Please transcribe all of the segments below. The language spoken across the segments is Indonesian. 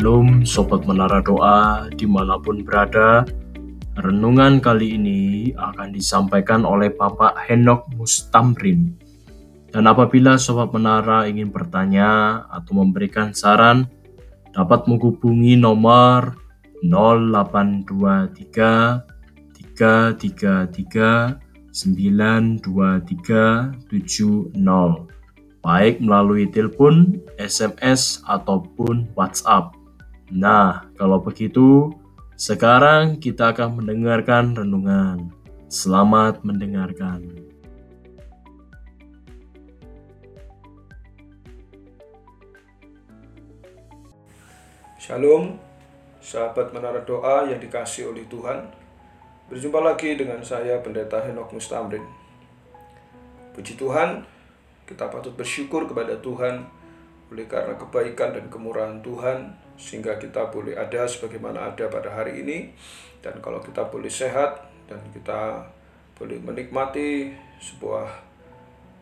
Shalom Sobat Menara Doa di mana pun berada Renungan kali ini akan disampaikan oleh Bapak Henok Mustamrin Dan apabila Sobat Menara ingin bertanya atau memberikan saran Dapat menghubungi nomor 0823 333 92370 baik melalui telepon, SMS, ataupun WhatsApp. Nah, kalau begitu, sekarang kita akan mendengarkan renungan. Selamat mendengarkan. Shalom, sahabat menara doa yang dikasih oleh Tuhan. Berjumpa lagi dengan saya Pendeta Henok Mustamrin. Puji Tuhan, kita patut bersyukur kepada Tuhan oleh karena kebaikan dan kemurahan Tuhan sehingga kita boleh ada sebagaimana ada pada hari ini dan kalau kita boleh sehat dan kita boleh menikmati sebuah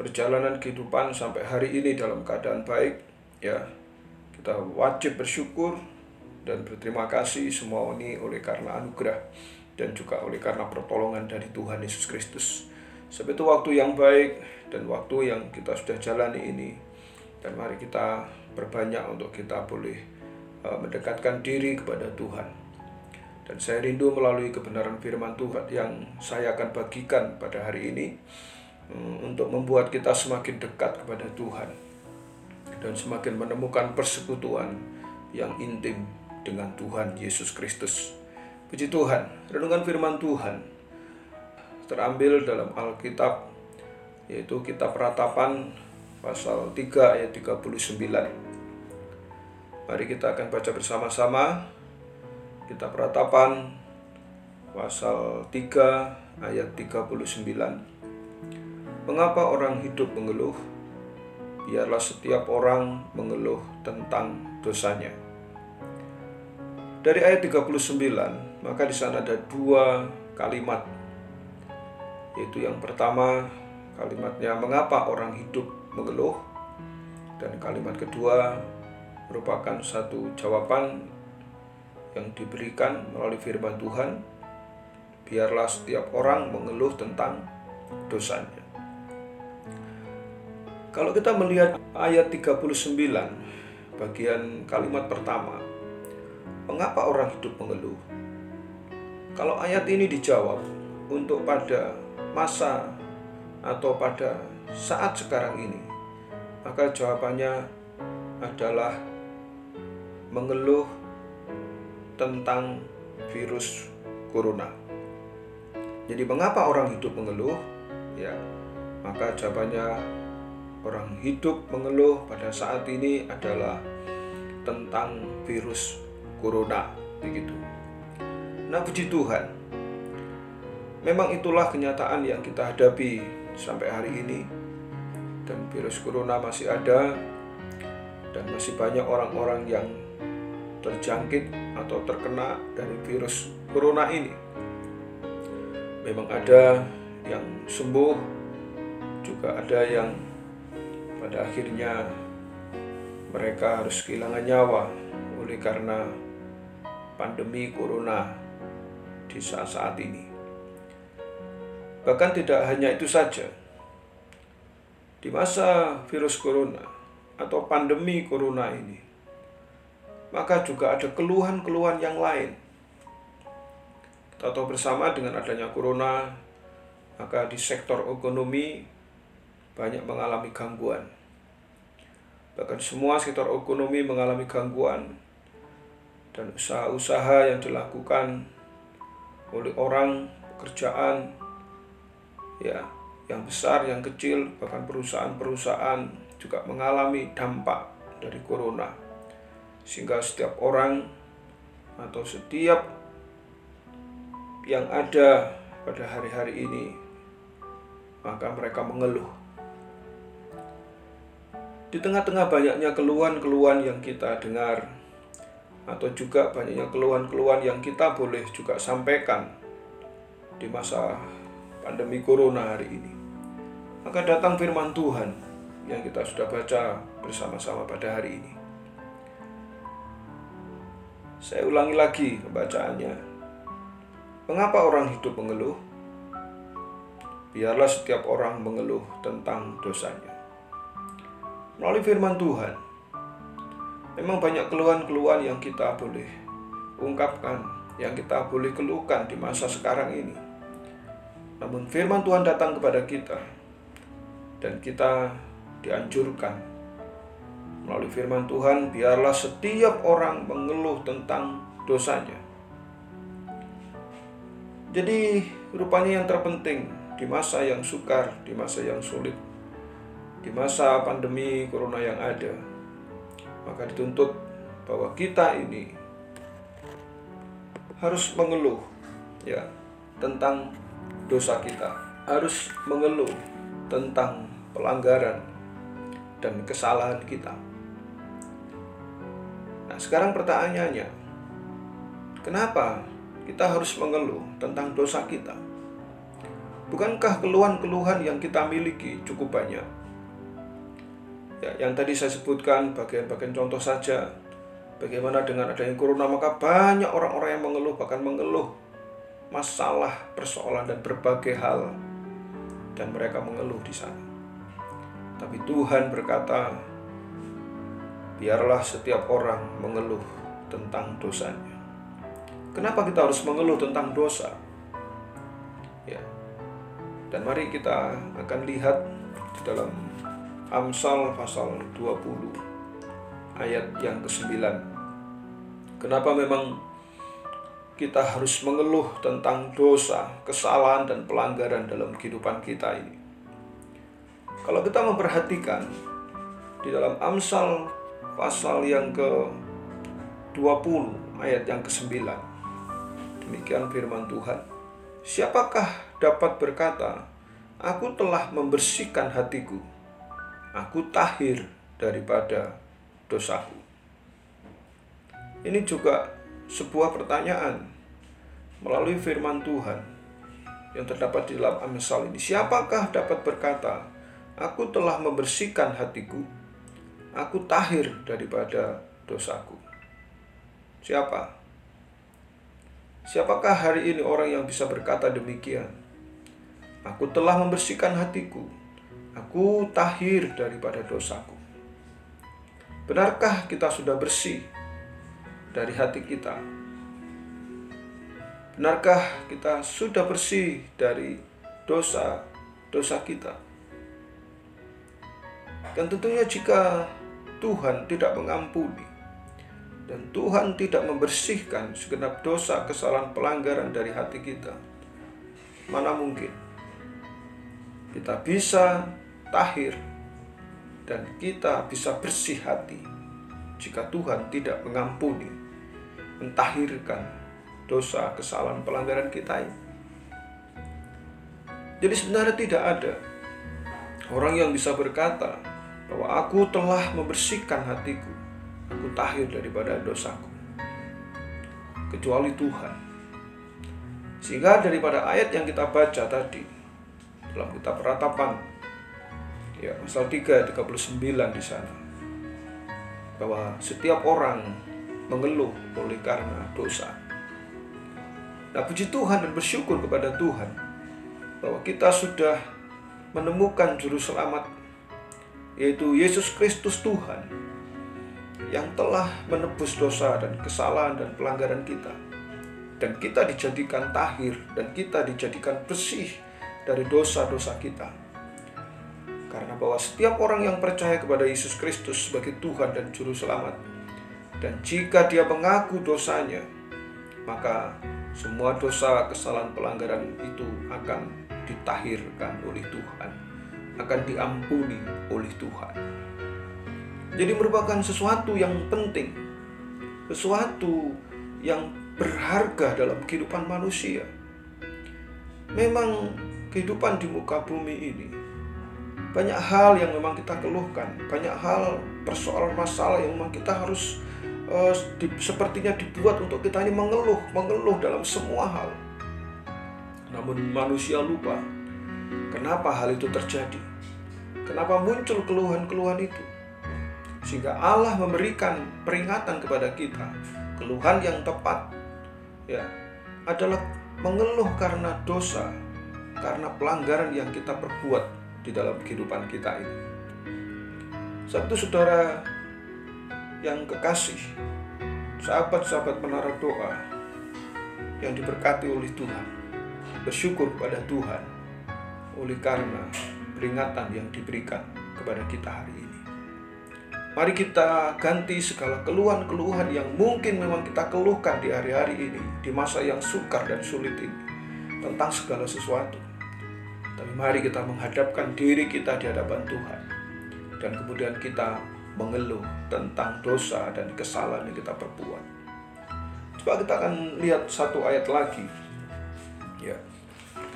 perjalanan kehidupan sampai hari ini dalam keadaan baik ya kita wajib bersyukur dan berterima kasih semua ini oleh karena anugerah dan juga oleh karena pertolongan dari Tuhan Yesus Kristus. Sebab itu waktu yang baik dan waktu yang kita sudah jalani ini. Dan mari kita berbanyak untuk kita boleh mendekatkan diri kepada Tuhan. Dan saya rindu melalui kebenaran firman Tuhan yang saya akan bagikan pada hari ini um, untuk membuat kita semakin dekat kepada Tuhan dan semakin menemukan persekutuan yang intim dengan Tuhan Yesus Kristus. Puji Tuhan, renungan firman Tuhan terambil dalam Alkitab yaitu kitab Ratapan pasal 3 ayat 39. Mari kita akan baca bersama-sama kitab Ratapan pasal 3 ayat 39. Mengapa orang hidup mengeluh? Biarlah setiap orang mengeluh tentang dosanya. Dari ayat 39, maka di sana ada dua kalimat yaitu yang pertama kalimatnya mengapa orang hidup mengeluh dan kalimat kedua merupakan satu jawaban yang diberikan melalui firman Tuhan biarlah setiap orang mengeluh tentang dosanya kalau kita melihat ayat 39 bagian kalimat pertama mengapa orang hidup mengeluh kalau ayat ini dijawab untuk pada masa atau pada saat sekarang ini? Maka jawabannya adalah mengeluh tentang virus corona. Jadi mengapa orang hidup mengeluh? Ya, maka jawabannya orang hidup mengeluh pada saat ini adalah tentang virus corona begitu. Nah, puji Tuhan, Memang itulah kenyataan yang kita hadapi sampai hari ini. Dan virus corona masih ada dan masih banyak orang-orang yang terjangkit atau terkena dari virus corona ini. Memang ada yang sembuh, juga ada yang pada akhirnya mereka harus kehilangan nyawa oleh karena pandemi corona di saat-saat ini. Bahkan tidak hanya itu saja. Di masa virus corona atau pandemi corona ini, maka juga ada keluhan-keluhan yang lain. Kita bersama dengan adanya corona, maka di sektor ekonomi banyak mengalami gangguan. Bahkan semua sektor ekonomi mengalami gangguan dan usaha-usaha yang dilakukan oleh orang, pekerjaan, ya yang besar, yang kecil, bahkan perusahaan-perusahaan juga mengalami dampak dari corona. Sehingga setiap orang atau setiap yang ada pada hari-hari ini maka mereka mengeluh. Di tengah-tengah banyaknya keluhan-keluhan yang kita dengar atau juga banyaknya keluhan-keluhan yang kita boleh juga sampaikan di masa pandemi corona hari ini. Maka datang firman Tuhan yang kita sudah baca bersama-sama pada hari ini. Saya ulangi lagi pembacaannya. Mengapa orang hidup mengeluh? Biarlah setiap orang mengeluh tentang dosanya. Melalui firman Tuhan, memang banyak keluhan-keluhan yang kita boleh ungkapkan, yang kita boleh keluhkan di masa sekarang ini. Namun firman Tuhan datang kepada kita dan kita dianjurkan melalui firman Tuhan biarlah setiap orang mengeluh tentang dosanya. Jadi rupanya yang terpenting di masa yang sukar, di masa yang sulit, di masa pandemi corona yang ada, maka dituntut bahwa kita ini harus mengeluh ya tentang dosa kita, harus mengeluh tentang pelanggaran dan kesalahan kita. Sekarang pertanyaannya, kenapa kita harus mengeluh tentang dosa kita? Bukankah keluhan-keluhan yang kita miliki cukup banyak? Ya, yang tadi saya sebutkan bagian-bagian contoh saja. Bagaimana dengan adanya corona maka banyak orang-orang yang mengeluh bahkan mengeluh masalah, persoalan dan berbagai hal dan mereka mengeluh di sana. Tapi Tuhan berkata, biarlah setiap orang mengeluh tentang dosanya. Kenapa kita harus mengeluh tentang dosa? Ya. Dan mari kita akan lihat di dalam Amsal pasal 20 ayat yang ke-9. Kenapa memang kita harus mengeluh tentang dosa, kesalahan dan pelanggaran dalam kehidupan kita ini? Kalau kita memperhatikan di dalam Amsal pasal yang ke-20 ayat yang ke-9. Demikian firman Tuhan. Siapakah dapat berkata, Aku telah membersihkan hatiku. Aku tahir daripada dosaku. Ini juga sebuah pertanyaan melalui firman Tuhan yang terdapat di dalam Amsal ini. Siapakah dapat berkata, Aku telah membersihkan hatiku. Aku tahir daripada dosaku. Siapa? Siapakah hari ini orang yang bisa berkata demikian? Aku telah membersihkan hatiku. Aku tahir daripada dosaku. Benarkah kita sudah bersih dari hati kita? Benarkah kita sudah bersih dari dosa-dosa kita? Dan tentunya jika Tuhan tidak mengampuni. Dan Tuhan tidak membersihkan segenap dosa, kesalahan, pelanggaran dari hati kita, mana mungkin? Kita bisa tahir dan kita bisa bersih hati jika Tuhan tidak mengampuni, mentahirkan dosa, kesalahan, pelanggaran kita ini. Jadi sebenarnya tidak ada orang yang bisa berkata, bahwa aku telah membersihkan hatiku, aku tahir daripada dosaku. Kecuali Tuhan. Sehingga daripada ayat yang kita baca tadi dalam kitab ratapan ya pasal 3 39 di sana bahwa setiap orang mengeluh oleh karena dosa. Nah puji Tuhan dan bersyukur kepada Tuhan bahwa kita sudah menemukan juru selamat yaitu Yesus Kristus Tuhan yang telah menebus dosa dan kesalahan dan pelanggaran kita. Dan kita dijadikan tahir dan kita dijadikan bersih dari dosa-dosa kita. Karena bahwa setiap orang yang percaya kepada Yesus Kristus sebagai Tuhan dan Juru Selamat, dan jika dia mengaku dosanya, maka semua dosa, kesalahan, pelanggaran itu akan ditahirkan oleh Tuhan akan diampuni oleh Tuhan. Jadi merupakan sesuatu yang penting, sesuatu yang berharga dalam kehidupan manusia. Memang kehidupan di muka bumi ini banyak hal yang memang kita keluhkan, banyak hal persoalan masalah yang memang kita harus uh, di, sepertinya dibuat untuk kita ini mengeluh, mengeluh dalam semua hal. Namun manusia lupa Kenapa hal itu terjadi? Kenapa muncul keluhan-keluhan itu? Sehingga Allah memberikan peringatan kepada kita, keluhan yang tepat ya adalah mengeluh karena dosa, karena pelanggaran yang kita perbuat di dalam kehidupan kita ini. Satu saudara yang kekasih, sahabat-sahabat menara doa yang diberkati oleh Tuhan, bersyukur kepada Tuhan oleh karena peringatan yang diberikan kepada kita hari ini. Mari kita ganti segala keluhan-keluhan yang mungkin memang kita keluhkan di hari-hari ini, di masa yang sukar dan sulit ini, tentang segala sesuatu. Tapi mari kita menghadapkan diri kita di hadapan Tuhan, dan kemudian kita mengeluh tentang dosa dan kesalahan yang kita perbuat. Coba kita akan lihat satu ayat lagi. Ya,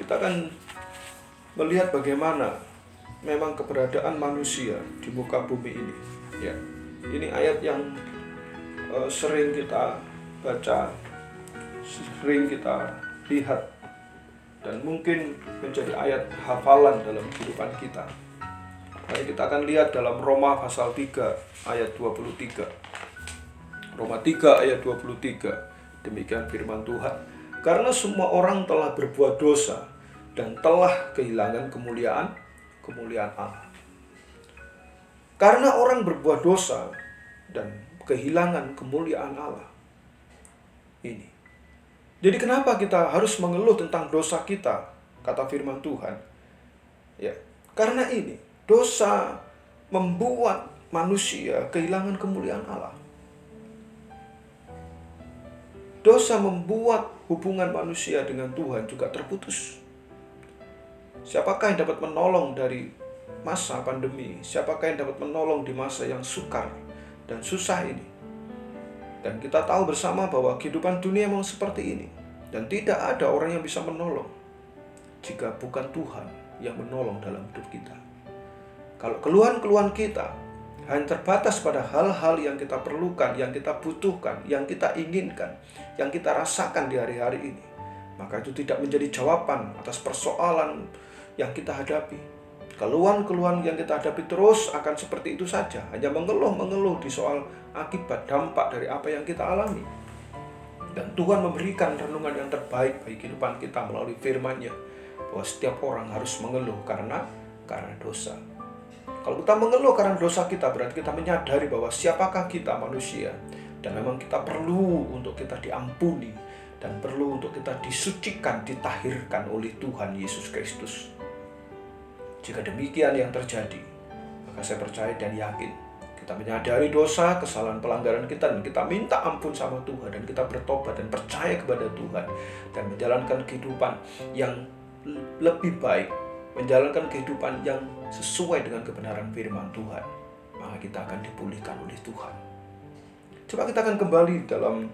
kita akan melihat bagaimana memang keberadaan manusia di muka bumi ini. Ya ini ayat yang uh, sering kita baca sering kita lihat dan mungkin menjadi ayat hafalan dalam kehidupan kita. Mari kita akan lihat dalam Roma pasal 3 ayat 23 Roma 3 ayat 23 Demikian firman Tuhan. Karena semua orang telah berbuat dosa Dan telah kehilangan kemuliaan Kemuliaan Allah karena orang berbuat dosa dan kehilangan kemuliaan Allah. Ini. Jadi kenapa kita harus mengeluh tentang dosa kita? Kata firman Tuhan. Ya, karena ini dosa membuat manusia kehilangan kemuliaan Allah. Dosa membuat hubungan manusia dengan Tuhan juga terputus. Siapakah yang dapat menolong dari masa pandemi, siapakah yang dapat menolong di masa yang sukar dan susah ini? Dan kita tahu bersama bahwa kehidupan dunia memang seperti ini. Dan tidak ada orang yang bisa menolong jika bukan Tuhan yang menolong dalam hidup kita. Kalau keluhan-keluhan kita hanya terbatas pada hal-hal yang kita perlukan, yang kita butuhkan, yang kita inginkan, yang kita rasakan di hari-hari ini, maka itu tidak menjadi jawaban atas persoalan yang kita hadapi Keluhan-keluhan yang kita hadapi terus akan seperti itu saja, hanya mengeluh-mengeluh di soal akibat dampak dari apa yang kita alami. Dan Tuhan memberikan renungan yang terbaik bagi kehidupan kita melalui firman-Nya bahwa setiap orang harus mengeluh karena karena dosa. Kalau kita mengeluh karena dosa kita berarti kita menyadari bahwa siapakah kita manusia dan memang kita perlu untuk kita diampuni dan perlu untuk kita disucikan, ditahirkan oleh Tuhan Yesus Kristus. Jika demikian yang terjadi, maka saya percaya dan yakin kita menyadari dosa, kesalahan pelanggaran kita dan kita minta ampun sama Tuhan dan kita bertobat dan percaya kepada Tuhan dan menjalankan kehidupan yang lebih baik, menjalankan kehidupan yang sesuai dengan kebenaran firman Tuhan, maka kita akan dipulihkan oleh Tuhan. Coba kita akan kembali dalam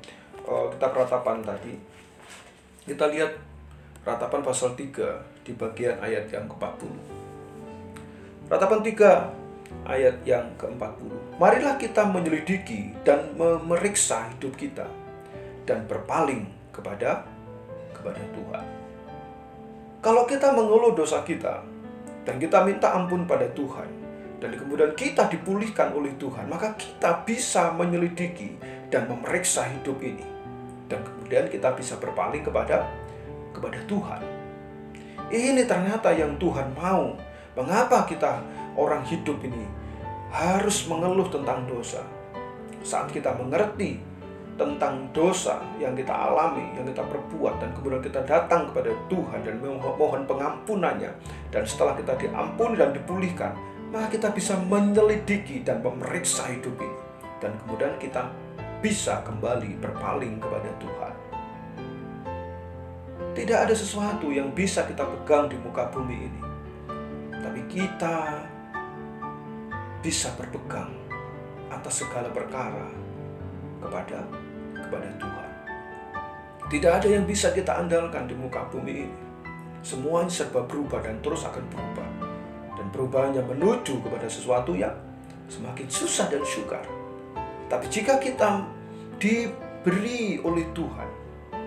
uh, kitab ratapan tadi. Kita lihat ratapan pasal 3 di bagian ayat yang ke-40. Ratapan 3 ayat yang ke-40. Marilah kita menyelidiki dan memeriksa hidup kita dan berpaling kepada kepada Tuhan. Kalau kita mengeluh dosa kita dan kita minta ampun pada Tuhan dan kemudian kita dipulihkan oleh Tuhan, maka kita bisa menyelidiki dan memeriksa hidup ini. Dan kemudian kita bisa berpaling kepada kepada Tuhan. Ini ternyata yang Tuhan mau Mengapa kita orang hidup ini harus mengeluh tentang dosa? Saat kita mengerti tentang dosa yang kita alami, yang kita perbuat, dan kemudian kita datang kepada Tuhan dan memohon pengampunannya, dan setelah kita diampuni dan dipulihkan, maka kita bisa menyelidiki dan memeriksa hidup ini, dan kemudian kita bisa kembali berpaling kepada Tuhan. Tidak ada sesuatu yang bisa kita pegang di muka bumi ini tapi kita bisa berpegang atas segala perkara kepada kepada Tuhan. Tidak ada yang bisa kita andalkan di muka bumi ini. Semuanya serba berubah dan terus akan berubah. Dan perubahannya menuju kepada sesuatu yang semakin susah dan sukar. Tapi jika kita diberi oleh Tuhan,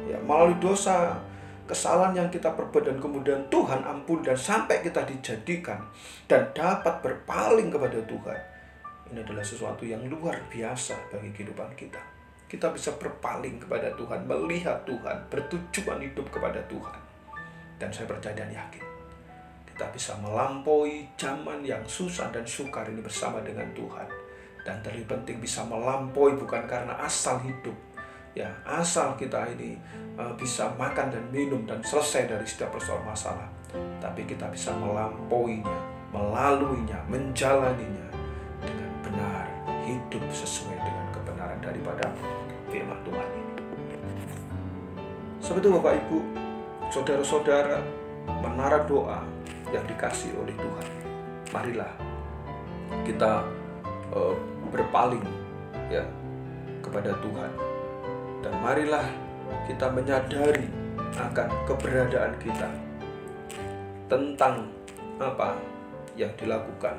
ya melalui dosa kesalahan yang kita perbuat dan kemudian Tuhan ampun dan sampai kita dijadikan dan dapat berpaling kepada Tuhan. Ini adalah sesuatu yang luar biasa bagi kehidupan kita. kita bisa berpaling kepada Tuhan, melihat Tuhan, bertujuan hidup kepada Tuhan. Dan saya percaya dan yakin, kita bisa melampaui zaman yang susah dan sukar ini bersama dengan Tuhan. Dan terlebih penting bisa melampaui bukan karena asal hidup, ya asal kita ini uh, bisa makan dan minum dan selesai dari setiap persoalan masalah. Tapi kita bisa melampauinya melaluinya menjalaninya dengan benar hidup sesuai dengan kebenaran daripada firman Tuhan ini. Sebetulnya Bapak Ibu saudara-saudara menara doa yang dikasih oleh Tuhan marilah kita uh, berpaling ya kepada Tuhan dan marilah kita menyadari akan keberadaan kita tentang apa yang dilakukan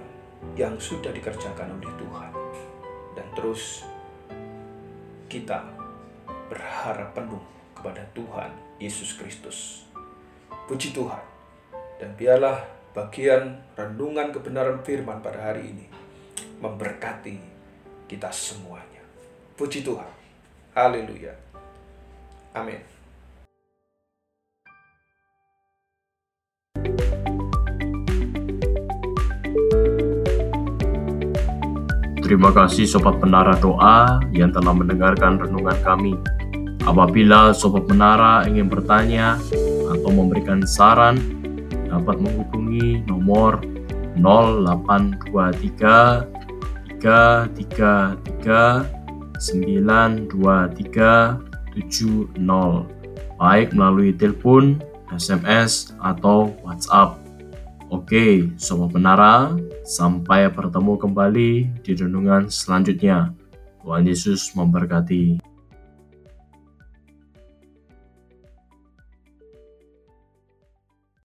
yang sudah dikerjakan oleh Tuhan. Dan terus kita berharap penuh kepada Tuhan Yesus Kristus. Puji Tuhan. Dan biarlah bagian renungan kebenaran firman pada hari ini memberkati kita semuanya. Puji Tuhan haleluya amin Terima kasih Sobat Menara Doa yang telah mendengarkan renungan kami. Apabila Sobat Menara ingin bertanya atau memberikan saran, dapat menghubungi nomor 0823 333 92370 baik melalui telepon, SMS, atau WhatsApp. Oke, Sobat Menara, sampai bertemu kembali di renungan selanjutnya. Tuhan Yesus memberkati.